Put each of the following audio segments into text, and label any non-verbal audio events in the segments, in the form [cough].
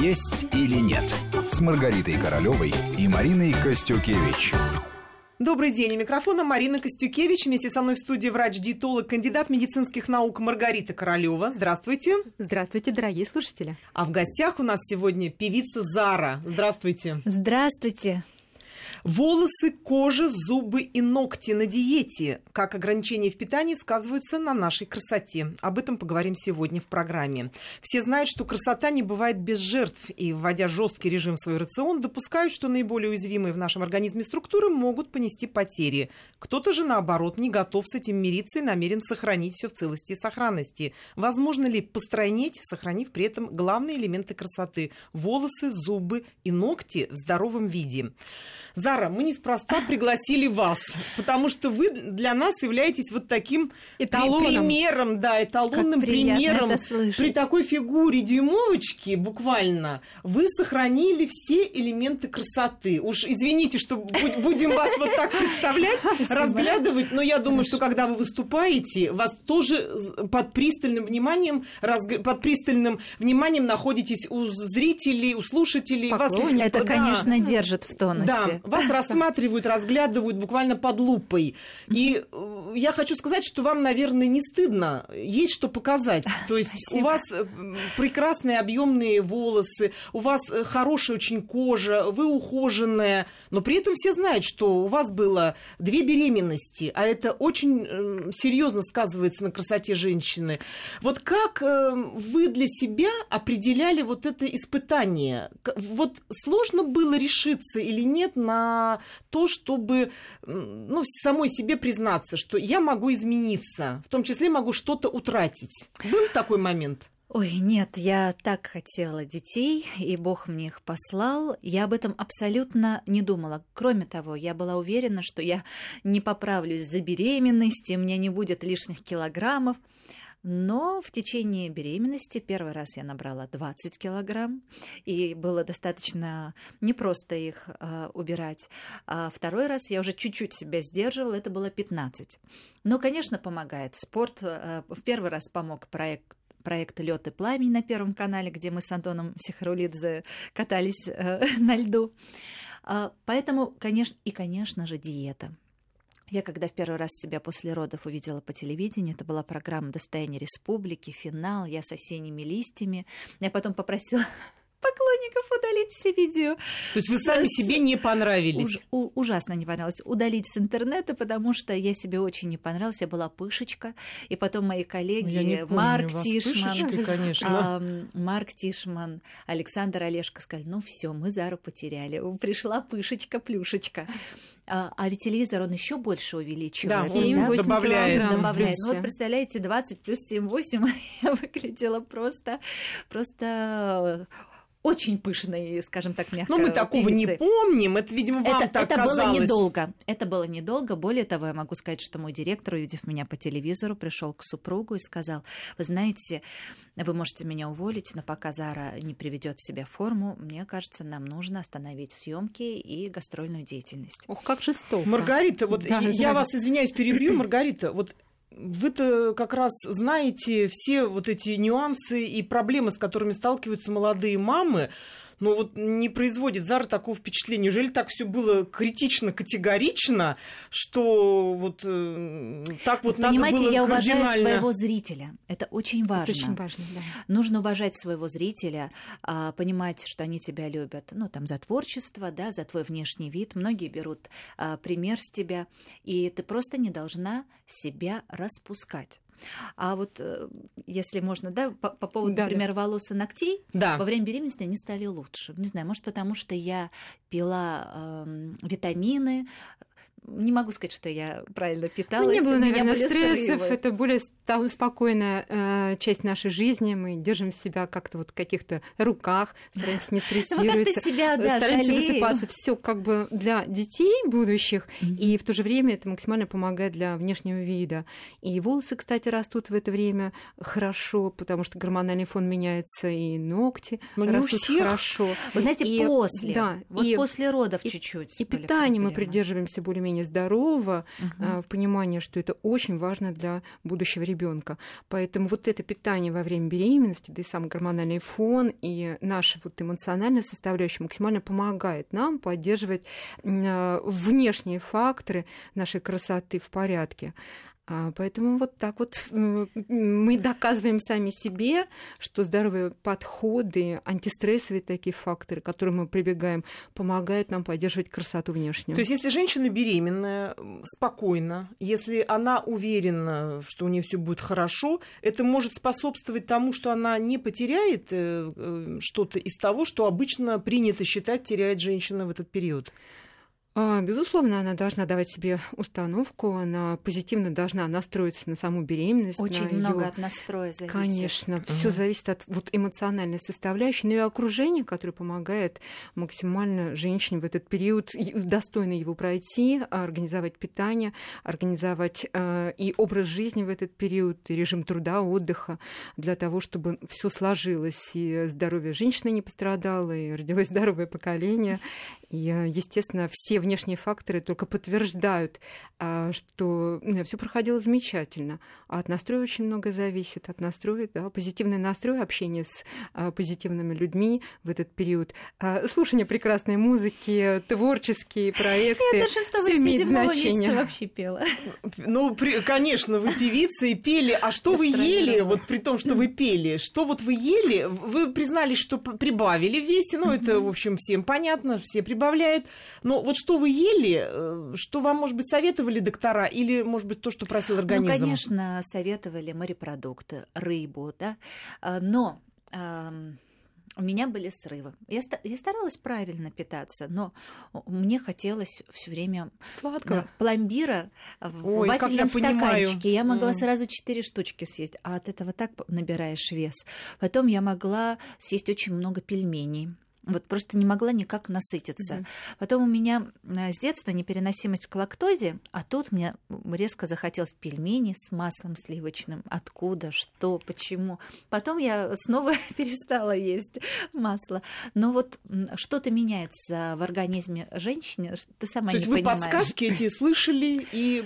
«Есть или нет» с Маргаритой Королевой и Мариной Костюкевич. Добрый день. У микрофона Марина Костюкевич. Вместе со мной в студии врач-диетолог, кандидат медицинских наук Маргарита Королева. Здравствуйте. Здравствуйте, дорогие слушатели. А в гостях у нас сегодня певица Зара. Здравствуйте. Здравствуйте. Волосы, кожа, зубы и ногти на диете. Как ограничения в питании сказываются на нашей красоте. Об этом поговорим сегодня в программе. Все знают, что красота не бывает без жертв. И, вводя жесткий режим в свой рацион, допускают, что наиболее уязвимые в нашем организме структуры могут понести потери. Кто-то же, наоборот, не готов с этим мириться и намерен сохранить все в целости и сохранности. Возможно ли постройнеть, сохранив при этом главные элементы красоты – волосы, зубы и ногти в здоровом виде? Зара, мы неспроста [laughs] пригласили вас, потому что вы для нас являетесь вот таким эталоном. примером, да, эталонным примером. При такой фигуре дюймовочки, буквально, вы сохранили все элементы красоты. Уж извините, что будем вас вот так представлять, [laughs] разглядывать, но я думаю, что когда вы выступаете, вас тоже под пристальным вниманием, под пристальным вниманием находитесь у зрителей, у слушателей. Вас, это, конечно, держит в тонусе. Да, вас [laughs] рассматривают, разглядывают буквально под лупой. И э, я хочу сказать, что вам, наверное, не стыдно. Есть что показать. [laughs] То есть Спасибо. у вас э, прекрасные объемные волосы, у вас э, хорошая очень кожа, вы ухоженная, но при этом все знают, что у вас было две беременности, а это очень серьезно сказывается на красоте женщины. Вот как вы для себя определяли вот это испытание? Вот сложно было решиться или нет на то, чтобы ну, самой себе признаться, что я могу измениться, в том числе могу что-то утратить. Был такой момент? Ой, нет, я так хотела детей, и Бог мне их послал. Я об этом абсолютно не думала. Кроме того, я была уверена, что я не поправлюсь за беременность, и у меня не будет лишних килограммов. Но в течение беременности первый раз я набрала 20 килограмм, и было достаточно непросто их э, убирать. А второй раз я уже чуть-чуть себя сдерживала, это было 15. Но, конечно, помогает. Спорт э, в первый раз помог проект проект «Лед и пламень» на Первом канале, где мы с Антоном Сихарулидзе катались э, [laughs] на льду. Э, поэтому, конечно, и, конечно же, диета. Я когда в первый раз себя после родов увидела по телевидению, это была программа «Достояние республики», финал, я с осенними листьями. Я потом попросила поклонников удалить все видео. То есть вы сами с... себе не понравились? Уж, у, ужасно не понравилось. Удалить с интернета, потому что я себе очень не понравилась. Я была пышечка. И потом мои коллеги Марк Тишман, конечно. Э, Марк Тишман, Александр Олешко сказали, ну все, мы Зару потеряли. Пришла пышечка, плюшечка. А, а ведь телевизор, он еще больше увеличивает. Да, 7, да? добавляет. добавляет. Ну вот представляете, 20 плюс 7, 8 [laughs] я выглядела просто, просто очень пышной, скажем так, мягко. Но мы такого певицы. не помним. Это, видимо, вам это, так это казалось. было недолго. Это было недолго. Более того, я могу сказать, что мой директор, увидев меня по телевизору, пришел к супругу и сказал: Вы знаете, вы можете меня уволить, но пока Зара не приведет себя в форму, мне кажется, нам нужно остановить съемки и гастрольную деятельность. Ох, как жестоко. Маргарита, вот да, я вас извиняюсь, перебью, Маргарита, вот вы-то как раз знаете все вот эти нюансы и проблемы, с которыми сталкиваются молодые мамы но вот не производит Зара такого впечатления. Неужели так все было критично, категорично, что вот э, так вот Понимаете, надо было я уважаю своего зрителя. Это очень важно. Это очень важно, да. Нужно уважать своего зрителя, а, понимать, что они тебя любят, ну, там, за творчество, да, за твой внешний вид. Многие берут а, пример с тебя, и ты просто не должна себя распускать. А вот э, если можно, да, по, по поводу, да, например, да. волос и ногтей, да. во время беременности они стали лучше. Не знаю, может, потому что я пила э, витамины, не могу сказать, что я правильно питалась. Ну, не было, наверное, стрессов. Срывы. Это более спокойная э, часть нашей жизни. Мы держим себя как-то вот в каких-то руках, стараемся не [laughs] стрессироваться, себя, да, стараемся жалею. высыпаться. Все как бы для детей будущих, mm-hmm. и в то же время это максимально помогает для внешнего вида. И волосы, кстати, растут в это время хорошо, потому что гормональный фон меняется, и ногти Но растут хорошо. Вы знаете, и, после, да, вот и, после родов чуть-чуть. И питание мы придерживаемся более более-менее здорового, угу. в понимании, что это очень важно для будущего ребенка. Поэтому вот это питание во время беременности, да и сам гормональный фон, и наша вот эмоциональная составляющая максимально помогает нам поддерживать внешние факторы нашей красоты в порядке. А, поэтому вот так вот [laughs] мы доказываем сами себе, что здоровые подходы, антистрессовые такие факторы, к которым мы прибегаем, помогают нам поддерживать красоту внешнюю. То есть, если женщина беременная, спокойна, если она уверена, что у нее все будет хорошо, это может способствовать тому, что она не потеряет э, э, что-то из того, что обычно принято считать теряет женщина в этот период. А, безусловно, она должна давать себе установку, она позитивно должна настроиться на саму беременность. Очень на много её... от настроя зависит. Конечно, uh-huh. все зависит от вот эмоциональной составляющей, но и окружения, которое помогает максимально женщине в этот период достойно его пройти, организовать питание, организовать э, и образ жизни в этот период, и режим труда, отдыха, для того, чтобы все сложилось, и здоровье женщины не пострадало, и родилось здоровое поколение. И, э, естественно, все внешние факторы только подтверждают, а, что все проходило замечательно. А от настроя очень много зависит. От настроя, да, позитивный настрой, общение с а, позитивными людьми в этот период, а, слушание прекрасной музыки, творческие проекты. Я до шестого имеет значение. вообще пела. Ну, при, конечно, вы певица и пели. А что вы ели, вот при том, что вы пели? Что вот вы ели? Вы признались, что прибавили в весе. Ну, это, в общем, всем понятно, все прибавляют. Но вот что что вы ели, э, что вам, может быть, советовали доктора, или, может быть, то, что просил ну, организм? Ну, конечно, советовали морепродукты, рыбу, да, а, но у меня были срывы. Я, я старалась правильно питаться, но мне хотелось все время сладкого пломбира в Ой, вафельном я стаканчике. Понимаю. Я могла mm. сразу четыре штучки съесть, а от этого так набираешь вес. Потом я могла съесть очень много пельменей. Вот просто не могла никак насытиться. Угу. Потом у меня э, с детства непереносимость к лактозе, а тут мне резко захотелось пельмени с маслом сливочным. Откуда, что, почему. Потом я снова [laughs] перестала есть масло. Но вот что-то меняется в организме женщины, ты сама То не есть вы понимаешь. подсказки эти слышали и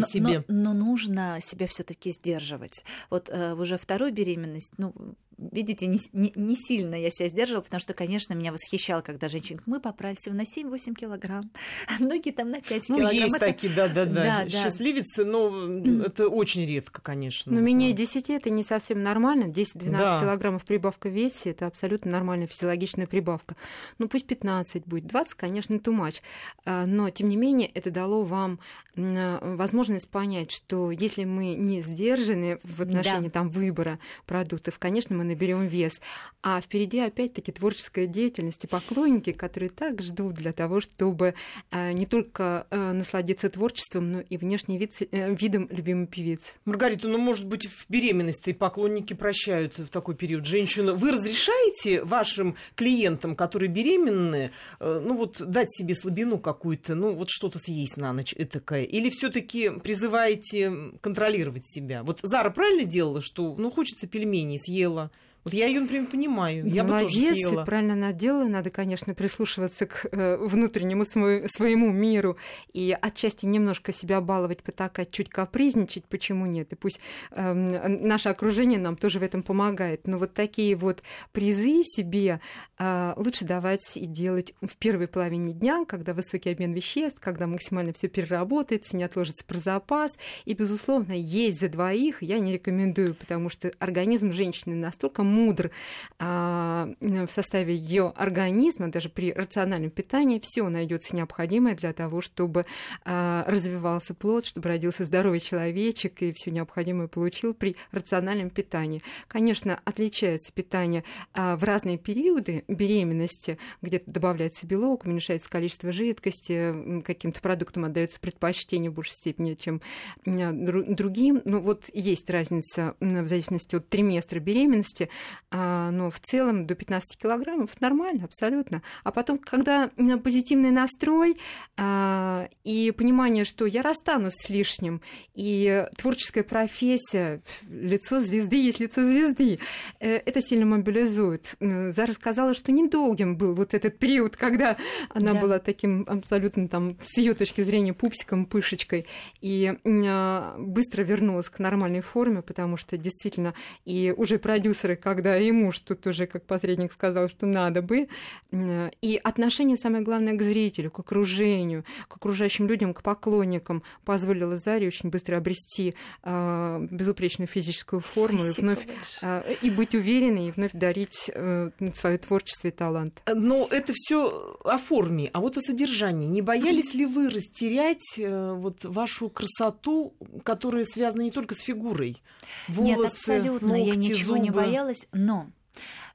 но, себе? Но, но нужно себя все таки сдерживать. Вот э, уже вторую беременность, ну, видите, не, не, не сильно я себя сдерживала, потому что, конечно, меня восхищало, когда женщины, мы поправились на 7-8 килограмм, [laughs] многие там на 5 ну, килограмм. есть это... такие, да-да-да, [laughs] счастливицы, но [clears throat] это очень редко, конечно. Но менее 10 это не совсем нормально, 10-12 да. килограммов прибавка в весе, это абсолютно нормальная физиологичная прибавка. Ну, пусть 15 будет, 20, конечно, too much, а, но, тем не менее, это дало вам возможность понять, что если мы не сдержаны в отношении да. там, выбора продуктов, конечно, мы наберем вес. А впереди опять-таки творческая деятельность и поклонники, которые так ждут для того, чтобы э, не только э, насладиться творчеством, но и внешний вид, э, видом любимой певицы. Маргарита, ну, может быть, в беременности поклонники прощают в такой период женщину. Вы разрешаете вашим клиентам, которые беременны, ну, вот дать себе слабину какую-то, ну, вот что-то съесть на ночь этакое? Или все таки призываете контролировать себя? Вот Зара правильно делала, что, ну, хочется пельменей, съела, вот я ее, например, понимаю. Я Молодец, бы тоже съела. правильно она делала. Надо, конечно, прислушиваться к э, внутреннему своему миру и отчасти немножко себя баловать, потакать, чуть капризничать. Почему нет? И пусть э, наше окружение нам тоже в этом помогает. Но вот такие вот призы себе э, лучше давать и делать в первой половине дня, когда высокий обмен веществ, когда максимально все переработается, не отложится про запас. И, безусловно, есть за двоих я не рекомендую, потому что организм женщины настолько мудр а, в составе ее организма, даже при рациональном питании, все найдется необходимое для того, чтобы а, развивался плод, чтобы родился здоровый человечек и все необходимое получил при рациональном питании. Конечно, отличается питание а, в разные периоды беременности, где-то добавляется белок, уменьшается количество жидкости, каким-то продуктам отдается предпочтение в большей степени, чем другим. Но вот есть разница в зависимости от триместра беременности. А, но в целом до 15 килограммов нормально, абсолютно. А потом, когда позитивный настрой а, и понимание, что я расстанусь с лишним, и творческая профессия, лицо звезды есть лицо звезды, э, это сильно мобилизует. Зара сказала, что недолгим был вот этот период, когда она да. была таким абсолютно там, с ее точки зрения, пупсиком, пышечкой, и а, быстро вернулась к нормальной форме, потому что действительно и уже продюсеры, когда и муж тут уже, как посредник сказал, что надо бы, и отношение, самое главное, к зрителю, к окружению, к окружающим людям, к поклонникам позволило Заре очень быстро обрести э, безупречную физическую форму и вновь э, и быть уверенной, и вновь дарить э, свое творчество и талант. Но это все о форме, а вот о содержании. Не боялись ли вы растерять э, вот вашу красоту, которая связана не только с фигурой? Волосы, Нет, абсолютно, ногти, я ничего зубы. не боялась, но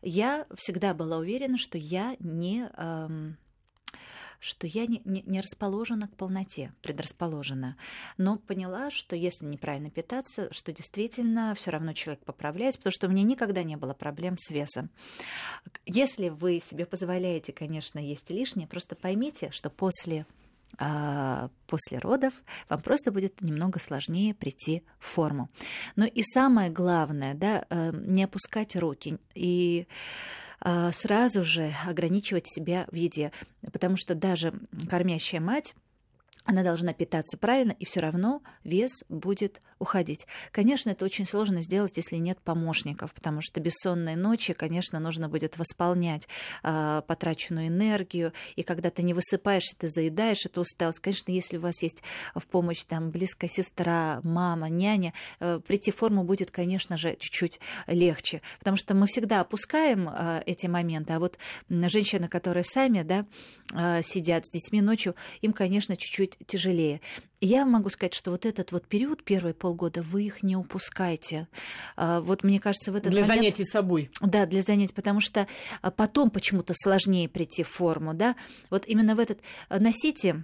я всегда была уверена, что я не... Эм что я не, не, не расположена к полноте, предрасположена. Но поняла, что если неправильно питаться, что действительно все равно человек поправляется, потому что у меня никогда не было проблем с весом. Если вы себе позволяете, конечно, есть лишнее, просто поймите, что после после родов вам просто будет немного сложнее прийти в форму. Но и самое главное, да, э, не опускать руки и а, сразу же ограничивать себя в еде, потому что даже кормящая мать она должна питаться правильно, и все равно вес будет уходить. Конечно, это очень сложно сделать, если нет помощников, потому что бессонные ночи, конечно, нужно будет восполнять э, потраченную энергию, и когда ты не высыпаешься, ты заедаешь эту усталость. Конечно, если у вас есть в помощь там близкая сестра, мама, няня, э, прийти в форму будет, конечно же, чуть-чуть легче, потому что мы всегда опускаем э, эти моменты, а вот женщины, которые сами, да, э, сидят с детьми ночью, им, конечно, чуть-чуть тяжелее. Я могу сказать, что вот этот вот период, первые полгода, вы их не упускайте. А, вот мне кажется, в этот Для момент... занятий собой. Да, для занятий, потому что а, потом почему-то сложнее прийти в форму, да. Вот именно в этот... А, носите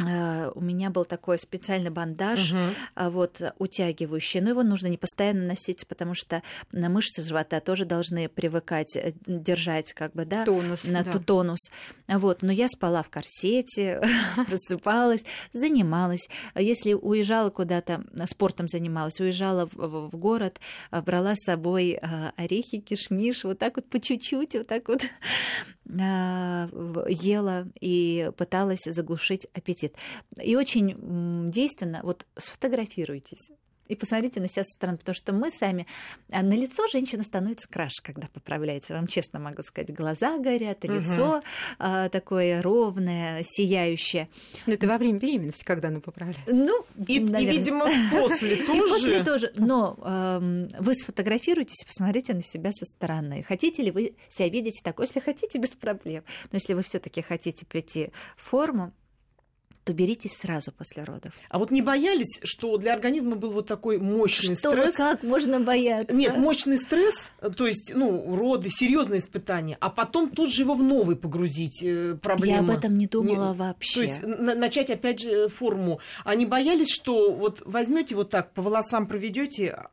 у меня был такой специальный бандаж, угу. вот, утягивающий, но его нужно не постоянно носить, потому что на мышцы живота тоже должны привыкать э, держать, как бы, да, тонус, на да. тонус. Вот, но я спала в корсете, [laughs] просыпалась, занималась. Если уезжала куда-то, спортом занималась, уезжала в, в город, брала с собой орехи, кишмиш, вот так вот по чуть-чуть, вот так вот ела и пыталась заглушить аппетит аппетит. И очень действенно, вот сфотографируйтесь и посмотрите на себя со стороны, потому что мы сами... А на лицо женщина становится краше, когда поправляется. Вам честно могу сказать, глаза горят, лицо угу. а, такое ровное, сияющее. Но это во время беременности, когда она поправляется. Ну, и, и видимо, [laughs] после тоже. И после тоже. Но э, вы сфотографируйтесь и посмотрите на себя со стороны. Хотите ли вы себя видеть такой? Если хотите, без проблем. Но если вы все таки хотите прийти в форму, то беритесь сразу после родов. А вот не боялись, что для организма был вот такой мощный что, стресс? Как можно бояться? Нет, мощный стресс, то есть, ну, роды, серьезные испытания, а потом тут же его в новый погрузить э, проблему. Я об этом не думала не, вообще. То есть на, начать опять же форму. Они боялись, что вот возьмете вот так, по волосам проведете, а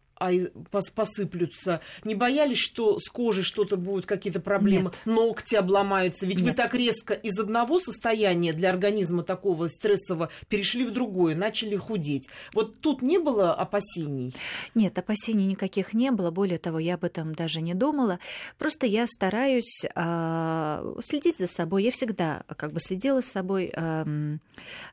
посыплются? Не боялись, что с кожей что-то будет, какие-то проблемы, Нет. ногти обломаются? Ведь Нет. вы так резко из одного состояния для организма такого стрессового перешли в другое, начали худеть. Вот тут не было опасений? Нет, опасений никаких не было. Более того, я об этом даже не думала. Просто я стараюсь э, следить за собой. Я всегда как бы следила за собой, э,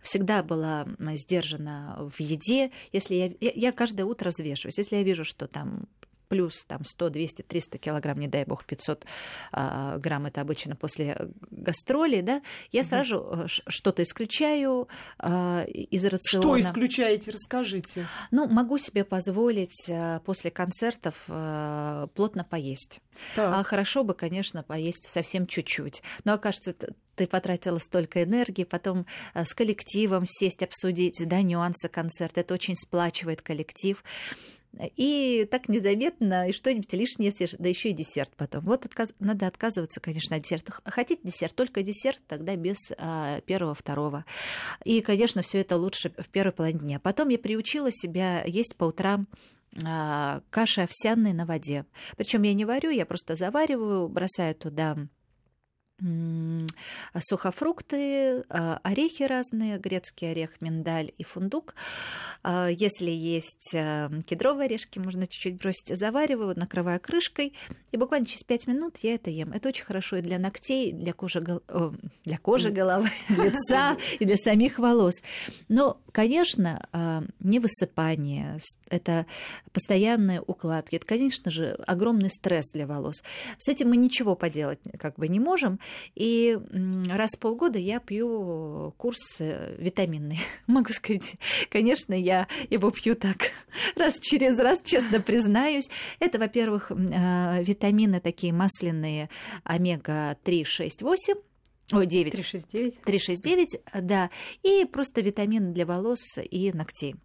всегда была сдержана в еде. Если я, я, я каждое утро взвешиваюсь. Если я вижу, что там плюс там 100, 200, 300 килограмм, не дай бог, 500 а, грамм, это обычно после гастроли, да, я сразу mm что-то исключаю а, из рациона. Что исключаете, расскажите. Ну, могу себе позволить а, после концертов а, плотно поесть. Так. А хорошо бы, конечно, поесть совсем чуть-чуть. Но окажется, ты потратила столько энергии, потом с коллективом сесть, обсудить да, нюансы концерта. Это очень сплачивает коллектив. И так незаметно, и что-нибудь лишнее съешь, да еще и десерт потом. Вот отказ... надо отказываться, конечно, от десерта. Хотите десерт, только десерт, тогда без а, первого, второго. И, конечно, все это лучше в первой половине дня. Потом я приучила себя есть по утрам а, каши овсяной на воде. Причем я не варю, я просто завариваю, бросаю туда сухофрукты, а, орехи разные, грецкий орех, миндаль и фундук. А, если есть а, кедровые орешки, можно чуть-чуть бросить, завариваю, накрываю крышкой, и буквально через 5 минут я это ем. Это очень хорошо и для ногтей, для кожи, для кожи головы, [laughs] лица и для самих волос. Но, конечно, не высыпание, это постоянные укладки, это, конечно же, огромный стресс для волос. С этим мы ничего поделать как бы не можем, и раз в полгода я пью курс э, витаминный. [laughs] Могу сказать, конечно, я его пью так [laughs] раз через раз, честно признаюсь. Это, во-первых, э, витамины такие масляные, омега-3, 6, 8, Ой, 9. 369. 369, да. И просто витамины для волос и ногтей.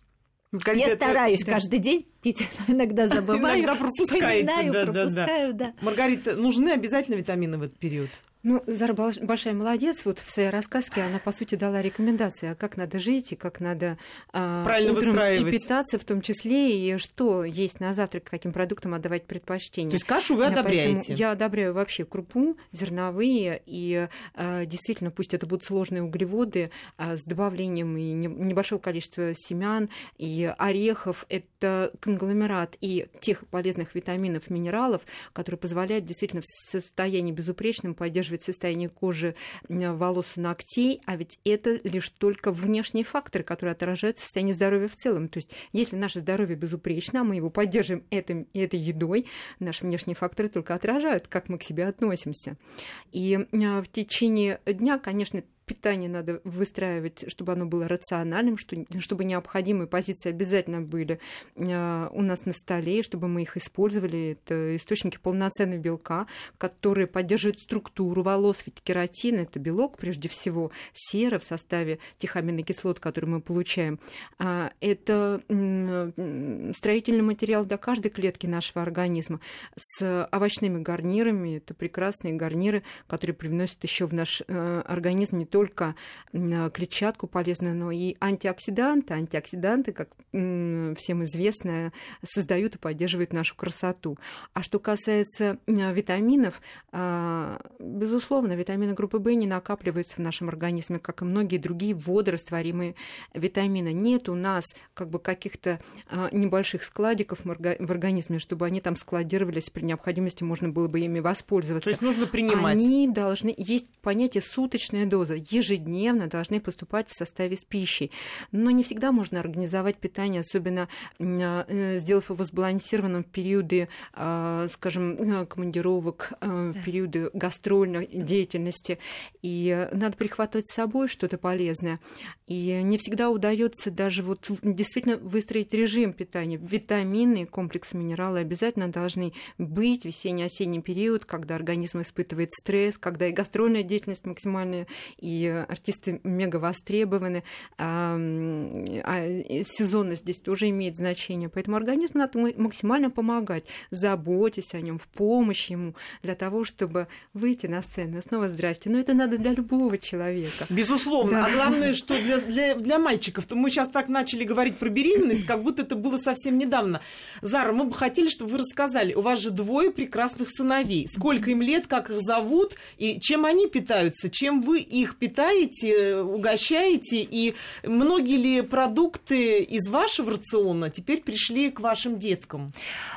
Как я это... стараюсь да. каждый день пить, [laughs] но иногда забываю. Иногда пропускаете. Да, пропускаю, да, да. да. Маргарита, нужны обязательно витамины в этот период? Ну, Зара большая молодец. Вот в своей рассказке она, по сути, дала рекомендации, а как надо жить и как надо а, Правильно утром и питаться в том числе, и что есть на завтрак, каким продуктам отдавать предпочтение. То есть кашу вы одобряете? Я одобряю вообще крупу, зерновые, и а, действительно, пусть это будут сложные углеводы а, с добавлением и небольшого количества семян и орехов. Это конгломерат и тех полезных витаминов, минералов, которые позволяют действительно в состоянии безупречном поддерживать поддерживать состояние кожи, волос и ногтей, а ведь это лишь только внешние факторы, которые отражают состояние здоровья в целом. То есть если наше здоровье безупречно, а мы его поддерживаем этим, этой едой, наши внешние факторы только отражают, как мы к себе относимся. И а, в течение дня, конечно, питание надо выстраивать, чтобы оно было рациональным, чтобы необходимые позиции обязательно были а, у нас на столе, чтобы мы их использовали. Это источники полноценного белка, которые поддерживают структуру волос, ведь кератин – это белок прежде всего, сера в составе тех аминокислот, которые мы получаем. А, это строительный материал для каждой клетки нашего организма с овощными гарнирами. Это прекрасные гарниры, которые привносят еще в наш э, организм не только клетчатку полезную, но и антиоксиданты. Антиоксиданты, как всем известно, создают и поддерживают нашу красоту. А что касается витаминов, а, безусловно, витамины группы В не накапливаются в нашем организме, как и многие другие водорастворимые витамины. Нет у нас как бы каких-то небольших складиков в организме, чтобы они там складировались, при необходимости можно было бы ими воспользоваться. То есть нужно принимать. Они должны... Есть понятие суточная доза ежедневно должны поступать в составе с пищей. Но не всегда можно организовать питание, особенно э, сделав его сбалансированным в периоды, а, скажем, э, командировок, э, в периоды гастрольной деятельности. И надо прихватывать с собой что-то полезное. И не всегда удается даже вот действительно выстроить режим питания. Витамины, комплексы минералы обязательно должны быть в весенне-осенний период, когда организм испытывает стресс, когда и гастрольная деятельность максимальная, и артисты мега востребованы, а, а сезонность здесь тоже имеет значение. Поэтому организму надо максимально помогать, заботясь о нем, в помощь ему, для того, чтобы выйти на сцену. Снова здрасте. Но это надо для любого человека. Безусловно. Да. А главное, что для, для, для мальчиков, то мы сейчас так начали говорить про беременность, как будто это было совсем недавно. Зара, мы бы хотели, чтобы вы рассказали. У вас же двое прекрасных сыновей. Сколько им лет, как их зовут, и чем они питаются, чем вы их питаете? угощаете, и многие ли продукты из вашего рациона теперь пришли к вашим деткам?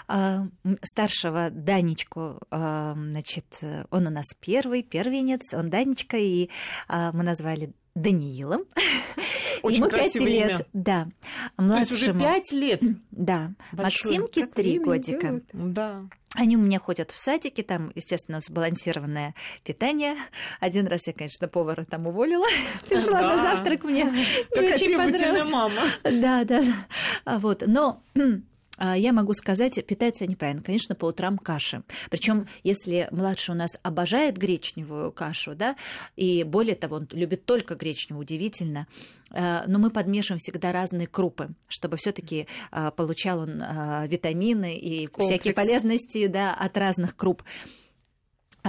А, старшего Данечку, а, значит, он у нас первый, первенец, он Данечка, и а, мы назвали Даниилом. [laughs] Очень Ему пять лет. Имя. Да. Младшему. То есть уже пять лет? Да. Большой. Максимке три годика. Идет. Да. Они у меня ходят в садике, там, естественно, сбалансированное питание. Один раз я, конечно, повара там уволила, [laughs] пришла на завтрак мне. Такая очень понравилось. мама. Да, да. Вот, но [clears throat] я могу сказать, питаются они правильно. Конечно, по утрам каши. Причем, если младший у нас обожает гречневую кашу, да, и более того, он любит только гречневую, удивительно, а, но мы подмешиваем всегда разные крупы, чтобы все-таки а, получал он витамины и Комплекс. всякие полезности да, от разных круп.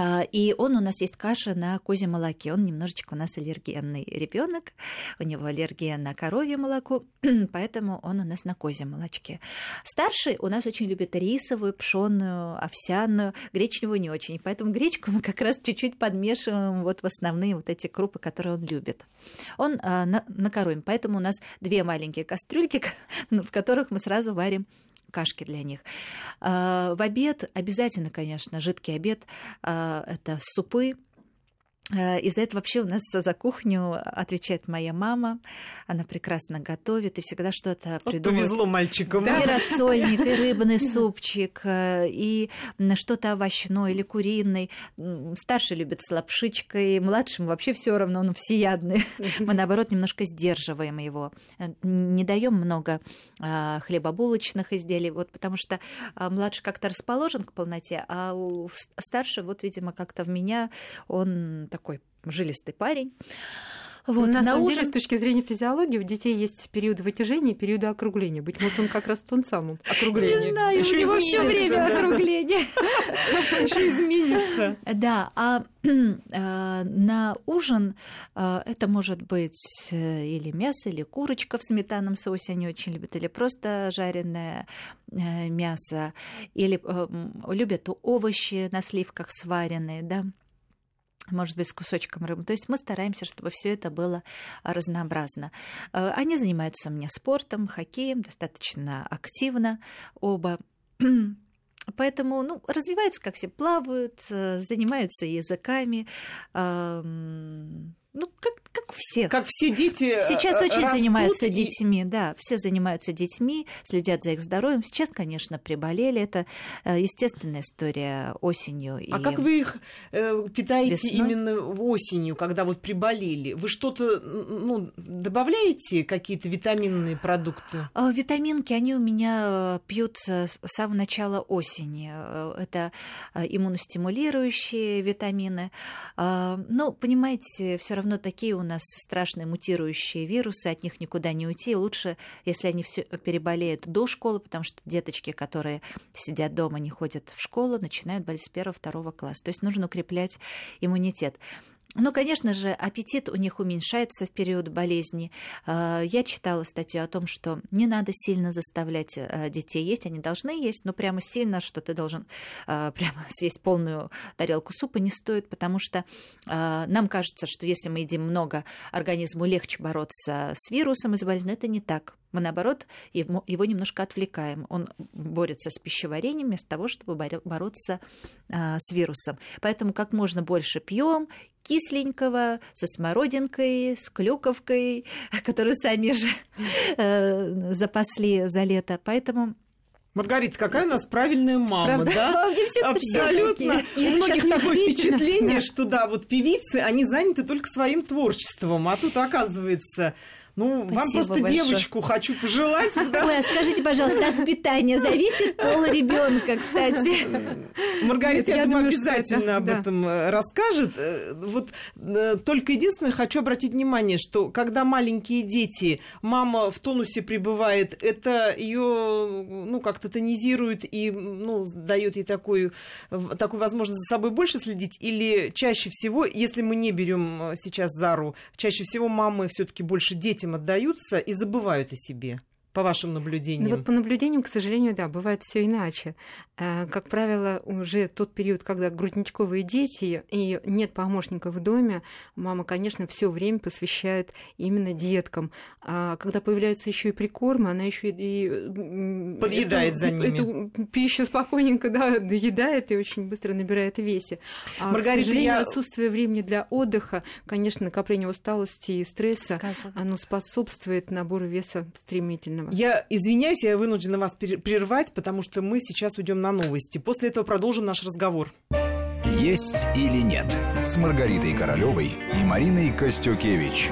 А, и он у нас есть каша на козьем молоке. Он немножечко у нас аллергенный ребенок. У него аллергия на коровье молоко, [clears throat] поэтому он у нас на козьем молочке. Старший у нас очень любит рисовую, пшенную, овсяную, гречневую не очень. Поэтому гречку мы как раз чуть-чуть подмешиваем вот в основные вот эти крупы, которые он любит. Он а, на, на коровьем. Поэтому у нас две маленькие кастрюльки, [laughs] в которых мы сразу варим кашки для них. А, в обед обязательно, конечно, жидкий обед а, это супы, Э, из-за этого вообще у нас за кухню отвечает моя мама. Она прекрасно готовит и всегда что-то вот придумывает. Повезло мальчикам. Да? И рассольник, и рыбный [laughs] супчик, э, и что-то овощное или куриный. Старший любит с лапшичкой, младшему вообще все равно, он всеядный. [laughs] Мы, наоборот, немножко сдерживаем его. Э, не даем много хлебобулочных изделий, вот потому что младший как-то расположен к полноте, а у старшего, вот, видимо, как-то в меня он такой жилистый парень. Вот, на, на самом ужин... деле, с точки зрения физиологии, у детей есть период вытяжения, период округления. Быть может, он как раз в том самом округлении. Не знаю, Еще у него все время округление. [laughs] Еще изменится. Да, а [clears throat] э, на ужин э, это может быть э, или мясо, или курочка в сметанном соусе, они очень любят, или просто жареное мясо, или любят овощи на сливках сваренные, да может быть, с кусочком рыбы. То есть мы стараемся, чтобы все это было разнообразно. Э, они занимаются меня спортом, хоккеем, достаточно активно оба. [clears throat] Поэтому, ну, развиваются, как все, плавают, э, занимаются языками, ну, как, как все. Как все дети э, Сейчас очень занимаются детьми, да, все занимаются детьми, следят за их здоровьем. Сейчас, конечно, приболели, это э, естественная история осенью. А как вы их э, питаете весной? именно осенью, когда вот приболели? Вы что-то, ну, добавляете, какие-то витаминные продукты? Витаминки, они у меня пьют с самого начала осени. Это иммуностимулирующие витамины. А, ну, понимаете, все равно такие у нас страшные мутирующие вирусы, от них никуда не уйти. Лучше, если они все переболеют до школы, потому что деточки, которые сидят дома, не ходят в школу, начинают болеть с первого-второго класса. То есть нужно укреплять иммунитет. Ну, конечно же, аппетит у них уменьшается в период болезни. А, я читала статью о том, что не надо сильно заставлять э, детей есть. Они должны есть, но прямо сильно, что ты должен а, прямо [laughs] съесть полную тарелку супа не стоит, потому что а, нам кажется, что если мы едим много, организму легче бороться с вирусом и с болезнью. Это не так. Мы, наоборот, его, немножко отвлекаем. Он борется с пищеварением вместо того, чтобы бороться с вирусом. Поэтому как можно больше пьем кисленького, со смородинкой, с клюковкой, [laughs] которую сами же э, запасли за лето. Поэтому Маргарита, какая у нас правильная мама, Правда? да? [laughs] Абсолютно. У многих такое впечатление, что да, вот певицы, они заняты только своим творчеством, а тут оказывается ну, Спасибо вам просто большое. девочку хочу пожелать. [laughs] Да? Ой, а скажите, пожалуйста, от питания зависит пол ребенка, кстати. Маргарита, я, я думаю, обязательно это, об да. этом э, расскажет. Э, вот э, только единственное, хочу обратить внимание, что когда маленькие дети, мама в тонусе пребывает, это ее ну, как-то тонизирует и ну, дает ей такую, такую возможность за собой больше следить, или чаще всего, если мы не берем сейчас Зару, чаще всего мамы все-таки больше детям этим отдаются и забывают о себе по вашим наблюдениям? Ну, вот по наблюдениям, к сожалению, да, бывает все иначе. Э, как правило, уже тот период, когда грудничковые дети и нет помощника в доме, мама, конечно, все время посвящает именно деткам. А когда появляются еще и прикормы, она еще и подъедает эту, за ними. Эту пищу спокойненько да, доедает и очень быстро набирает в весе. А, Маргарита, к сожалению, я... отсутствие времени для отдыха, конечно, накопление усталости и стресса, Сказано. оно способствует набору веса стремительного. Я извиняюсь, я вынуждена вас прервать, потому что мы сейчас уйдем на новости. После этого продолжим наш разговор. Есть или нет с Маргаритой Королевой и Мариной Костюкевич.